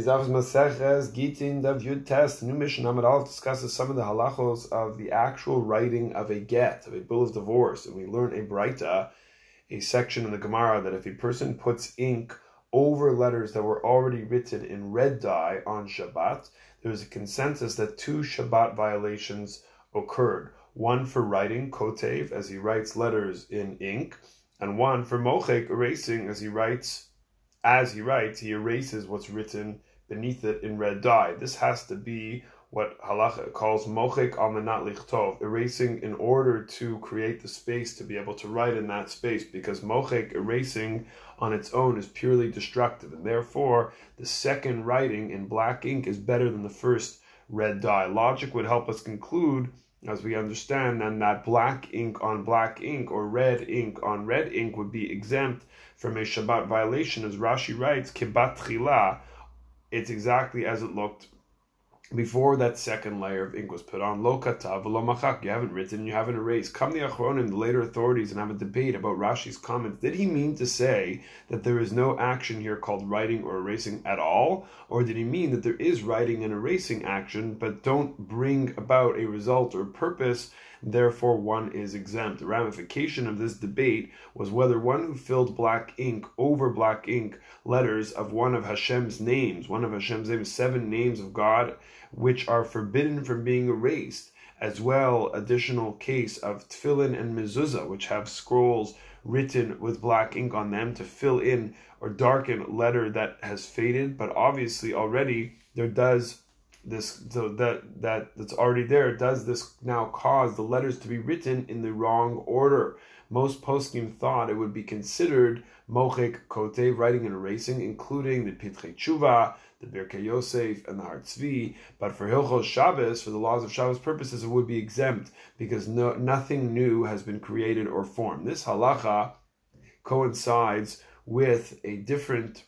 Zav's Maseches Gittin Daf Yud Test, new mission Amid discusses some of the halachos of the actual writing of a get, of a bill of divorce. And we learn a Braita, a section in the Gemara, that if a person puts ink over letters that were already written in red dye on Shabbat, there is a consensus that two Shabbat violations occurred. One for writing, kotev, as he writes letters in ink, and one for mochek, erasing, as he writes as he writes, he erases what's written beneath it in red dye. This has to be what halacha calls mochik al lichtov, erasing in order to create the space to be able to write in that space, because mochik erasing on its own is purely destructive, and therefore the second writing in black ink is better than the first red dye. Logic would help us conclude as we understand, then that black ink on black ink or red ink on red ink would be exempt from a Shabbat violation, as Rashi writes, kibat chila, it's exactly as it looked before that second layer of ink was put on, lo katav machak, you haven't written, you haven't erased. Come the achronim, the later authorities, and have a debate about Rashi's comments. Did he mean to say that there is no action here called writing or erasing at all? Or did he mean that there is writing and erasing action, but don't bring about a result or purpose therefore one is exempt. The ramification of this debate was whether one who filled black ink over black ink letters of one of Hashem's names, one of Hashem's names, seven names of God, which are forbidden from being erased, as well additional case of tefillin and mezuzah, which have scrolls written with black ink on them to fill in or darken letter that has faded, but obviously already there does this so that that that's already there does this now cause the letters to be written in the wrong order most poskim thought it would be considered mochik kote writing and erasing including the pitchei tshuva the Birkei Yosef and the Har Tzvi, but for Hilchos Shabbos, for the laws of Shabbos purposes, it would be exempt because no, nothing new has been created or formed. This halacha coincides with a different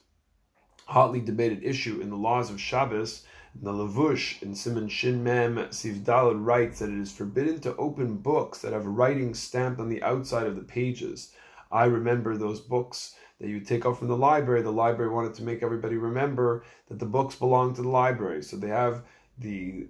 hotly debated issue in the laws of Shabbos the Lavush in Siman Shin Mem Sivdalad writes that it is forbidden to open books that have writing stamped on the outside of the pages. I remember those books that you take out from the library. The library wanted to make everybody remember that the books belong to the library. So they have the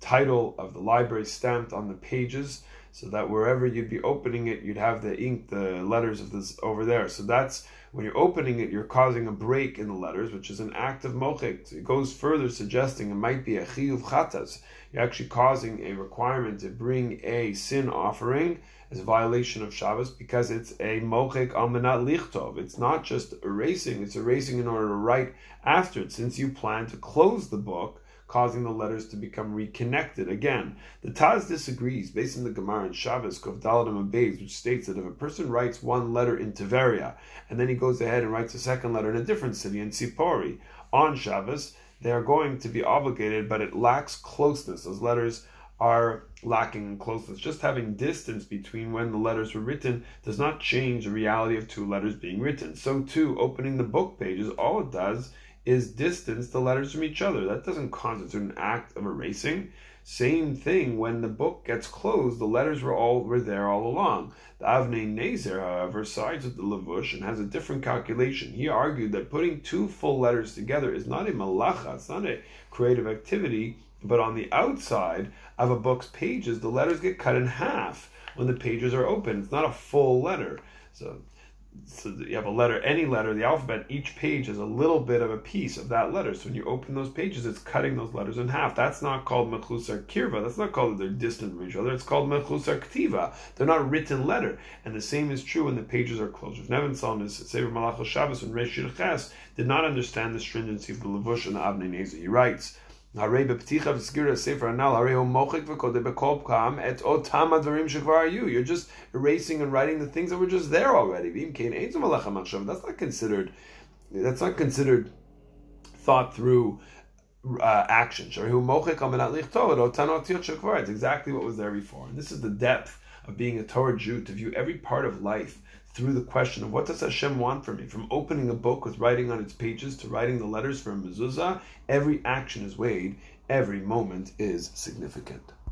title of the library stamped on the pages so that wherever you'd be opening it, you'd have the ink, the letters of this over there. So that's when you're opening it, you're causing a break in the letters, which is an act of mochik. It goes further, suggesting it might be a chiyuv chatas. You're actually causing a requirement to bring a sin offering as a violation of Shabbos because it's a mochik almanat lichtov. It's not just erasing; it's erasing in order to write after it. Since you plan to close the book causing the letters to become reconnected again. The Taz disagrees based on the Gemara in Shabbos Kov Daladim Abayz, which states that if a person writes one letter in Tiveria and then he goes ahead and writes a second letter in a different city in Tzippori on Shabbos, they are going to be obligated, but it lacks closeness. Those letters are lacking in closeness. Just having distance between when the letters were written does not change the reality of two letters being written. So too, opening the book pages, all it does is distance the letters from each other. That doesn't constitute an act of erasing. Same thing when the book gets closed, the letters were all were there all along. The Avnei Nezer, however, sides with the Lavush and has a different calculation. He argued that putting two full letters together is not a malacha, it's not a creative activity, but on the outside of a book's pages, the letters get cut in half when the pages are open. It's not a full letter. So so you have a letter, any letter, the alphabet, each page is a little bit of a piece of that letter. So when you open those pages, it's cutting those letters in half. That's not called mechusar kirva. That's not called they're distant from each other. It's called mechusar ktiva. They're not written letter. And the same is true when the pages are closed. If Nevin saw Sefer Malach Shabbos and Reish Ches did not understand the stringency of the Levush and the Avnei Nezer. He writes, הרי בפתיחה וסגירה ספר הנ"ל, הרי הוא מוחק וכותב בכל פעם את אותם הדברים שכבר היו. You're just erasing and writing the things that were just there already. ואם כן, אין זו מלאכה מחשב. That's not considered, that's not considered thought through uh, action. שהרי הוא מוחק על מנת לכתוב את אותן אותיות שכבר. It's exactly what was there before. And this is the depth of being a Torah Jew, to view every part of life through the question of what does Hashem want from me? From opening a book with writing on its pages to writing the letters from mezuzah, every action is weighed, every moment is significant.